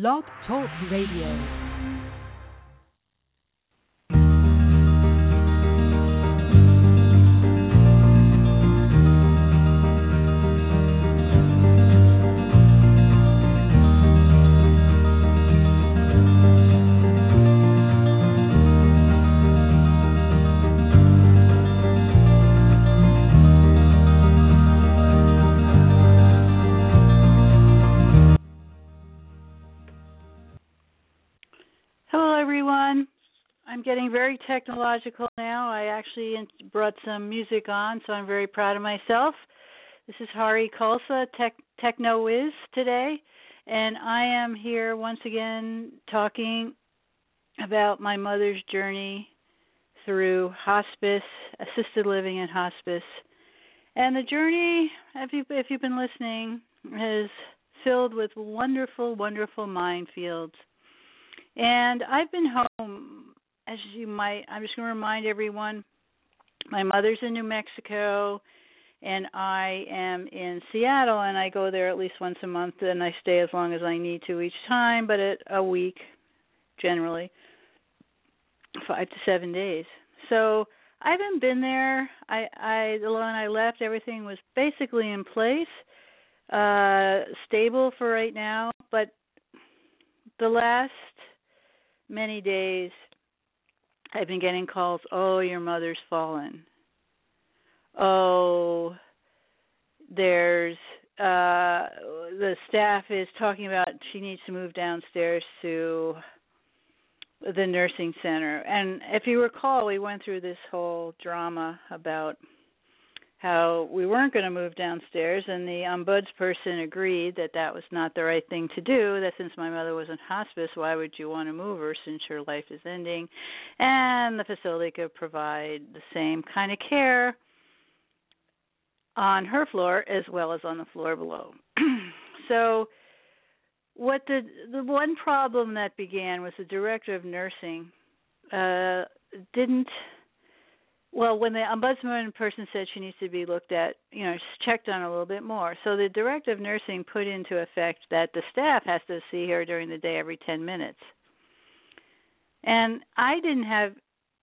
Blog Talk Radio. Very technological now. I actually brought some music on, so I'm very proud of myself. This is Hari Khalsa, Tech, Techno Wiz today, and I am here once again talking about my mother's journey through hospice, assisted living, and hospice. And the journey, if, you, if you've been listening, is filled with wonderful, wonderful minefields. And I've been home as you might, I'm just going to remind everyone my mother's in New Mexico and I am in Seattle and I go there at least once a month and I stay as long as I need to each time, but at a week generally. 5 to 7 days. So, I haven't been there. I I when I left everything was basically in place. Uh stable for right now, but the last many days I've been getting calls, "Oh, your mother's fallen." Oh, there's uh the staff is talking about she needs to move downstairs to the nursing center. And if you recall, we went through this whole drama about how we weren't going to move downstairs, and the ombudsperson agreed that that was not the right thing to do. That since my mother was in hospice, why would you want to move her since her life is ending? And the facility could provide the same kind of care on her floor as well as on the floor below. so, what the the one problem that began was the director of nursing uh, didn't well, when the ombudsman person said she needs to be looked at, you know, checked on a little bit more. So the director of nursing put into effect that the staff has to see her during the day every 10 minutes. And I didn't have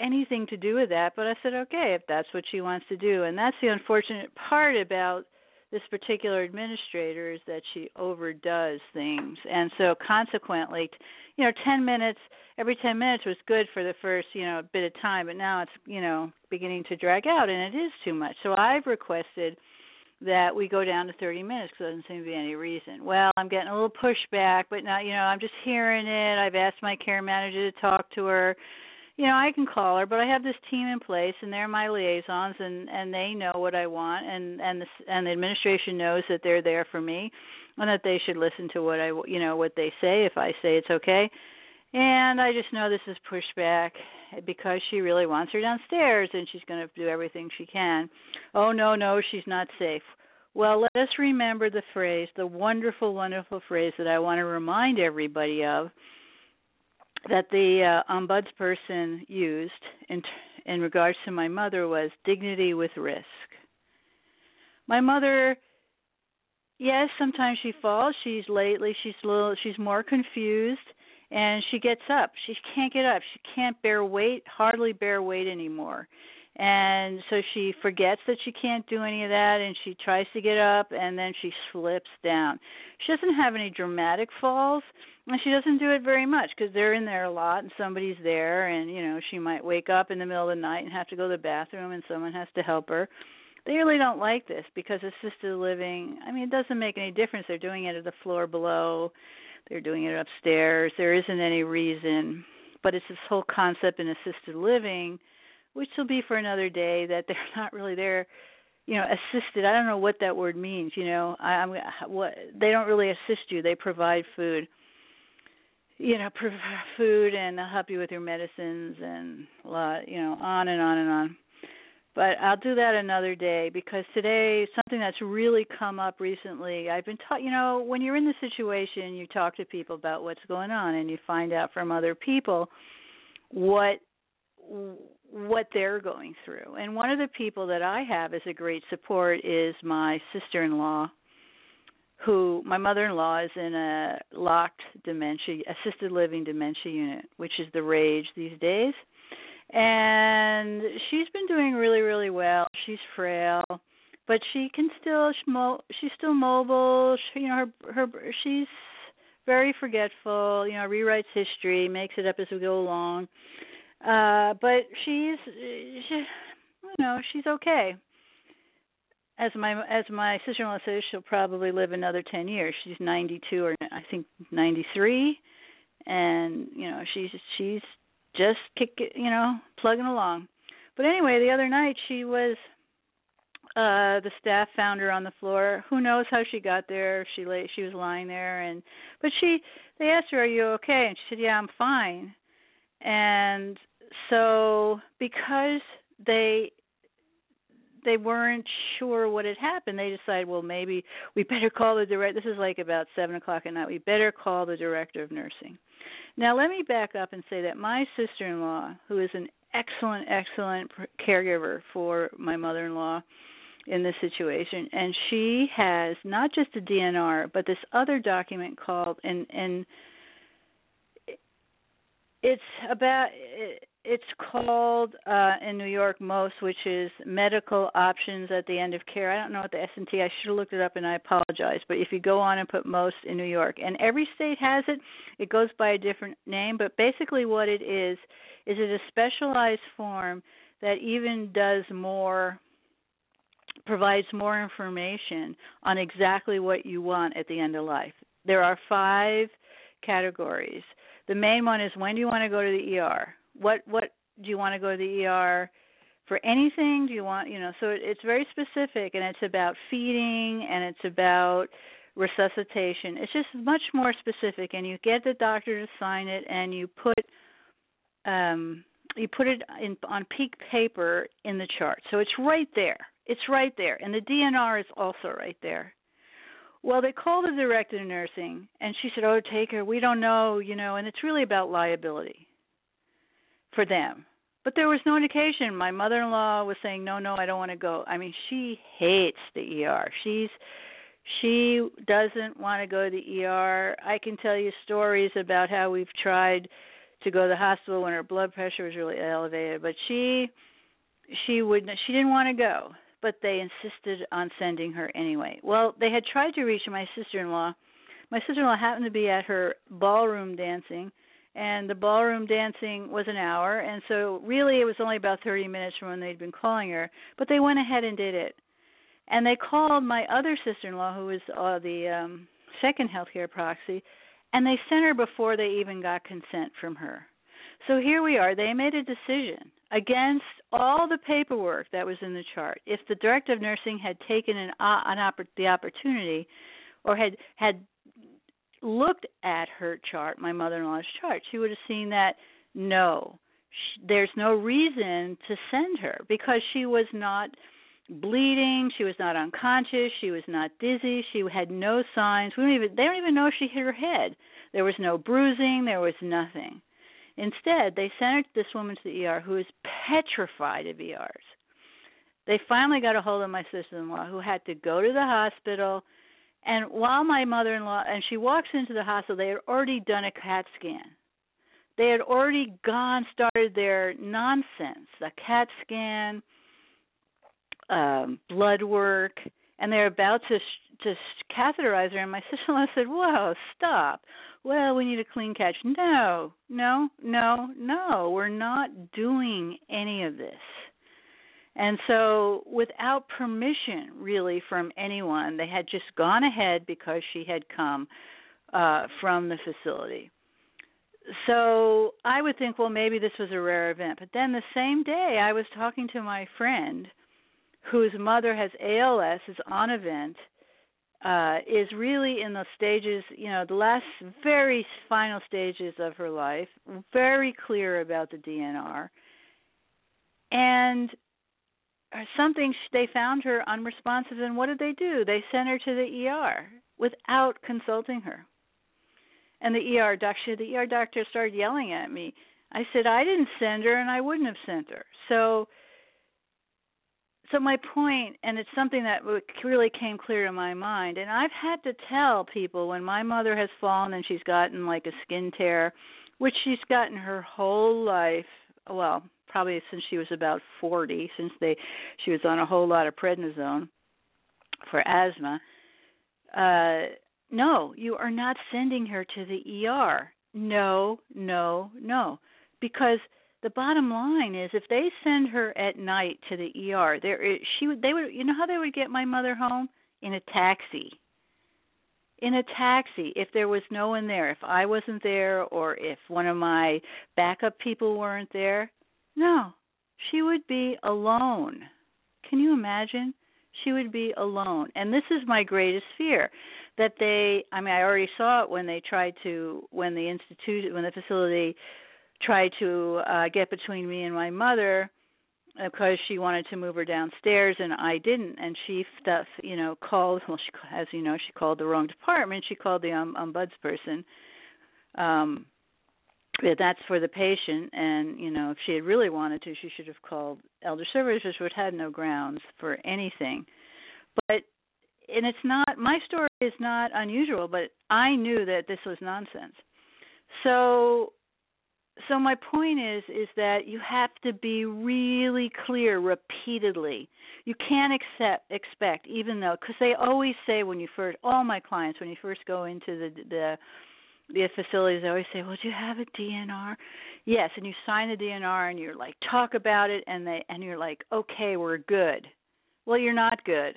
anything to do with that, but I said, okay, if that's what she wants to do. And that's the unfortunate part about this particular administrator is that she overdoes things. And so consequently, you know, 10 minutes every 10 minutes was good for the first, you know, bit of time, but now it's, you know, beginning to drag out and it is too much. So I've requested that we go down to 30 minutes because doesn't seem to be any reason. Well, I'm getting a little pushback, but now, you know, I'm just hearing it. I've asked my care manager to talk to her. You know, I can call her, but I have this team in place, and they're my liaisons, and and they know what I want, and and the and the administration knows that they're there for me, and that they should listen to what I you know what they say if I say it's okay. And I just know this is pushback because she really wants her downstairs and she's going to do everything she can. Oh, no, no, she's not safe. Well, let us remember the phrase, the wonderful, wonderful phrase that I want to remind everybody of that the uh, ombudsperson used in, in regards to my mother was dignity with risk. My mother yes, sometimes she falls. She's lately she's little she's more confused and she gets up. She can't get up. She can't bear weight, hardly bear weight anymore. And so she forgets that she can't do any of that and she tries to get up and then she slips down. She doesn't have any dramatic falls and she doesn't do it very much because they're in there a lot and somebody's there and you know she might wake up in the middle of the night and have to go to the bathroom and someone has to help her they really don't like this because assisted living i mean it doesn't make any difference they're doing it at the floor below they're doing it upstairs. There isn't any reason, but it's this whole concept in assisted living, which will be for another day, that they're not really there. You know, assisted. I don't know what that word means. You know, I, I'm what they don't really assist you. They provide food. You know, provide food and they'll help you with your medicines and a lot. You know, on and on and on but I'll do that another day because today something that's really come up recently. I've been taught, you know, when you're in the situation, you talk to people about what's going on and you find out from other people what what they're going through. And one of the people that I have as a great support is my sister-in-law who my mother-in-law is in a locked dementia assisted living dementia unit, which is the rage these days. And she's been doing really really well. She's frail, but she can still she's still mobile. She, you know her her she's very forgetful, you know, rewrites history, makes it up as we go along. Uh but she's she, you know, she's okay as my as my sister-in-law says, she'll probably live another ten years. She's 92 or I think 93, and you know she's she's just kick you know plugging along. But anyway, the other night she was uh the staff found her on the floor. Who knows how she got there? She lay she was lying there and but she they asked her, "Are you okay?" and she said, "Yeah, I'm fine." And so because they they weren't sure what had happened. They decided, well, maybe we better call the director. This is like about seven o'clock at night. We better call the director of nursing. Now, let me back up and say that my sister-in-law, who is an excellent, excellent caregiver for my mother-in-law in this situation, and she has not just a DNR, but this other document called and and it's about it's called uh in New York most which is medical options at the end of care. I don't know what the S and T. I should have looked it up and I apologize, but if you go on and put most in New York and every state has it, it goes by a different name, but basically what it is is it a specialized form that even does more provides more information on exactly what you want at the end of life. There are 5 categories. The main one is when do you want to go to the ER? What what do you want to go to the ER for anything? Do you want you know? So it, it's very specific, and it's about feeding, and it's about resuscitation. It's just much more specific, and you get the doctor to sign it, and you put um you put it in on peak paper in the chart. So it's right there. It's right there, and the DNR is also right there. Well, they called the director of nursing, and she said, "Oh, take her. We don't know, you know." And it's really about liability for them. But there was no indication. My mother-in-law was saying, "No, no, I don't want to go." I mean, she hates the ER. She's she doesn't want to go to the ER. I can tell you stories about how we've tried to go to the hospital when her blood pressure was really elevated, but she she would she didn't want to go, but they insisted on sending her anyway. Well, they had tried to reach my sister-in-law. My sister-in-law happened to be at her ballroom dancing and the ballroom dancing was an hour and so really it was only about 30 minutes from when they'd been calling her but they went ahead and did it. And they called my other sister-in-law who was uh, the um second healthcare proxy and they sent her before they even got consent from her. So here we are. They made a decision against all the paperwork that was in the chart. If the director of nursing had taken an, uh, an oppor- the opportunity or had had looked at her chart, my mother-in-law's chart, she would have seen that no, she, there's no reason to send her because she was not bleeding, she was not unconscious, she was not dizzy, she had no signs. We don't even they don't even know if she hit her head. There was no bruising, there was nothing. Instead, they sent this woman to the ER who is petrified of ERs. They finally got a hold of my sister-in-law who had to go to the hospital and while my mother in law, and she walks into the hospital, they had already done a CAT scan. They had already gone, started their nonsense, the CAT scan, um, blood work, and they're about to to catheterize her. And my sister-in-law said, "Whoa, stop! Well, we need a clean catch." No, no, no, no. We're not doing any of this. And so, without permission really from anyone, they had just gone ahead because she had come uh, from the facility. So, I would think, well, maybe this was a rare event. But then the same day, I was talking to my friend whose mother has ALS, is on a vent, uh, is really in the stages, you know, the last very final stages of her life, very clear about the DNR. And something they found her unresponsive and what did they do? They sent her to the ER without consulting her. And the ER doctor the ER doctor started yelling at me. I said I didn't send her and I wouldn't have sent her. So so my point and it's something that really came clear to my mind and i've had to tell people when my mother has fallen and she's gotten like a skin tear which she's gotten her whole life well probably since she was about 40 since they she was on a whole lot of prednisone for asthma uh no you are not sending her to the ER no no no because the bottom line is if they send her at night to the ER, there she would they would you know how they would get my mother home in a taxi. In a taxi if there was no one there, if I wasn't there or if one of my backup people weren't there. No. She would be alone. Can you imagine? She would be alone. And this is my greatest fear that they I mean I already saw it when they tried to when the institute when the facility tried to uh get between me and my mother because she wanted to move her downstairs and I didn't and she stuff you know called well she as you know she called the wrong department she called the um, ombudsperson um that's for the patient and you know if she had really wanted to she should have called elder services which had no grounds for anything. But and it's not my story is not unusual but I knew that this was nonsense. So so my point is is that you have to be really clear repeatedly. You can't accept expect even though because they always say when you first all my clients when you first go into the the the facilities always say well do you have a dnr yes and you sign the dnr and you're like talk about it and they and you're like okay we're good well you're not good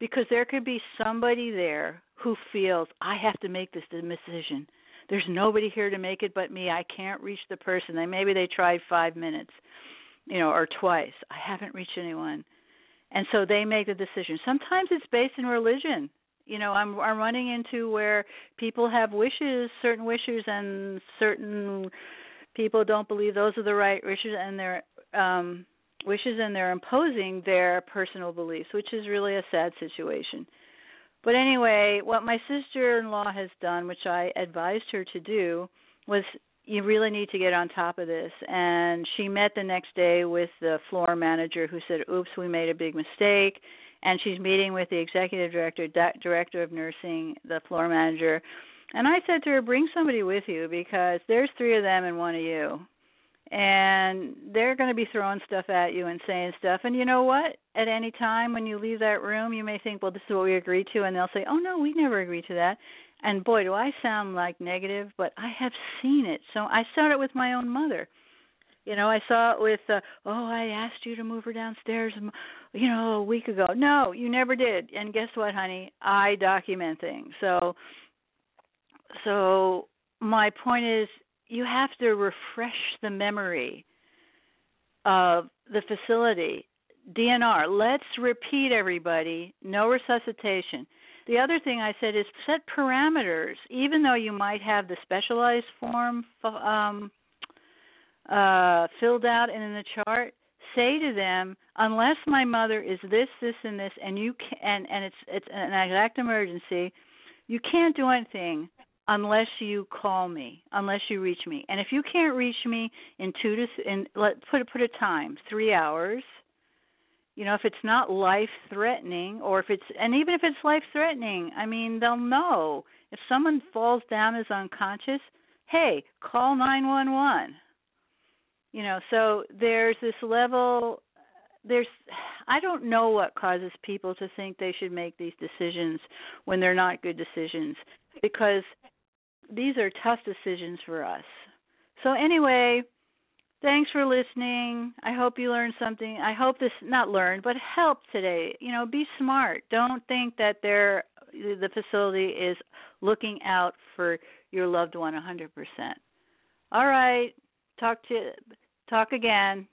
because there could be somebody there who feels i have to make this decision there's nobody here to make it but me. I can't reach the person. They maybe they tried 5 minutes, you know, or twice. I haven't reached anyone. And so they make the decision. Sometimes it's based in religion. You know, I'm I'm running into where people have wishes, certain wishes and certain people don't believe those are the right wishes and they're um wishes and they're imposing their personal beliefs, which is really a sad situation. But anyway, what my sister in law has done, which I advised her to do, was you really need to get on top of this. And she met the next day with the floor manager who said, Oops, we made a big mistake. And she's meeting with the executive director, director of nursing, the floor manager. And I said to her, Bring somebody with you because there's three of them and one of you. And they're going to be throwing stuff at you and saying stuff. And you know what? At any time when you leave that room you may think well this is what we agreed to and they'll say oh no we never agreed to that. And boy do i sound like negative but i have seen it. So i saw it with my own mother you know i saw it with uh, oh i asked you to move her downstairs you know a week ago. No you never did. And guess what honey? I document things. So so my point is you have to refresh the memory of the facility. DNR, let's repeat everybody, no resuscitation. The other thing I said is set parameters, even though you might have the specialized form um, uh, filled out and in the chart. Say to them, unless my mother is this, this, and this, and you can, and and it's it's an exact emergency, you can't do anything unless you call me, unless you reach me. And if you can't reach me in two to in let put put a time, 3 hours. You know, if it's not life threatening or if it's and even if it's life threatening, I mean, they'll know. If someone falls down is unconscious, hey, call 911. You know, so there's this level there's I don't know what causes people to think they should make these decisions when they're not good decisions because these are tough decisions for us. So anyway, thanks for listening. I hope you learned something. I hope this not learned, but helped today. You know, be smart. Don't think that they're the facility is looking out for your loved one 100%. All right. Talk to talk again.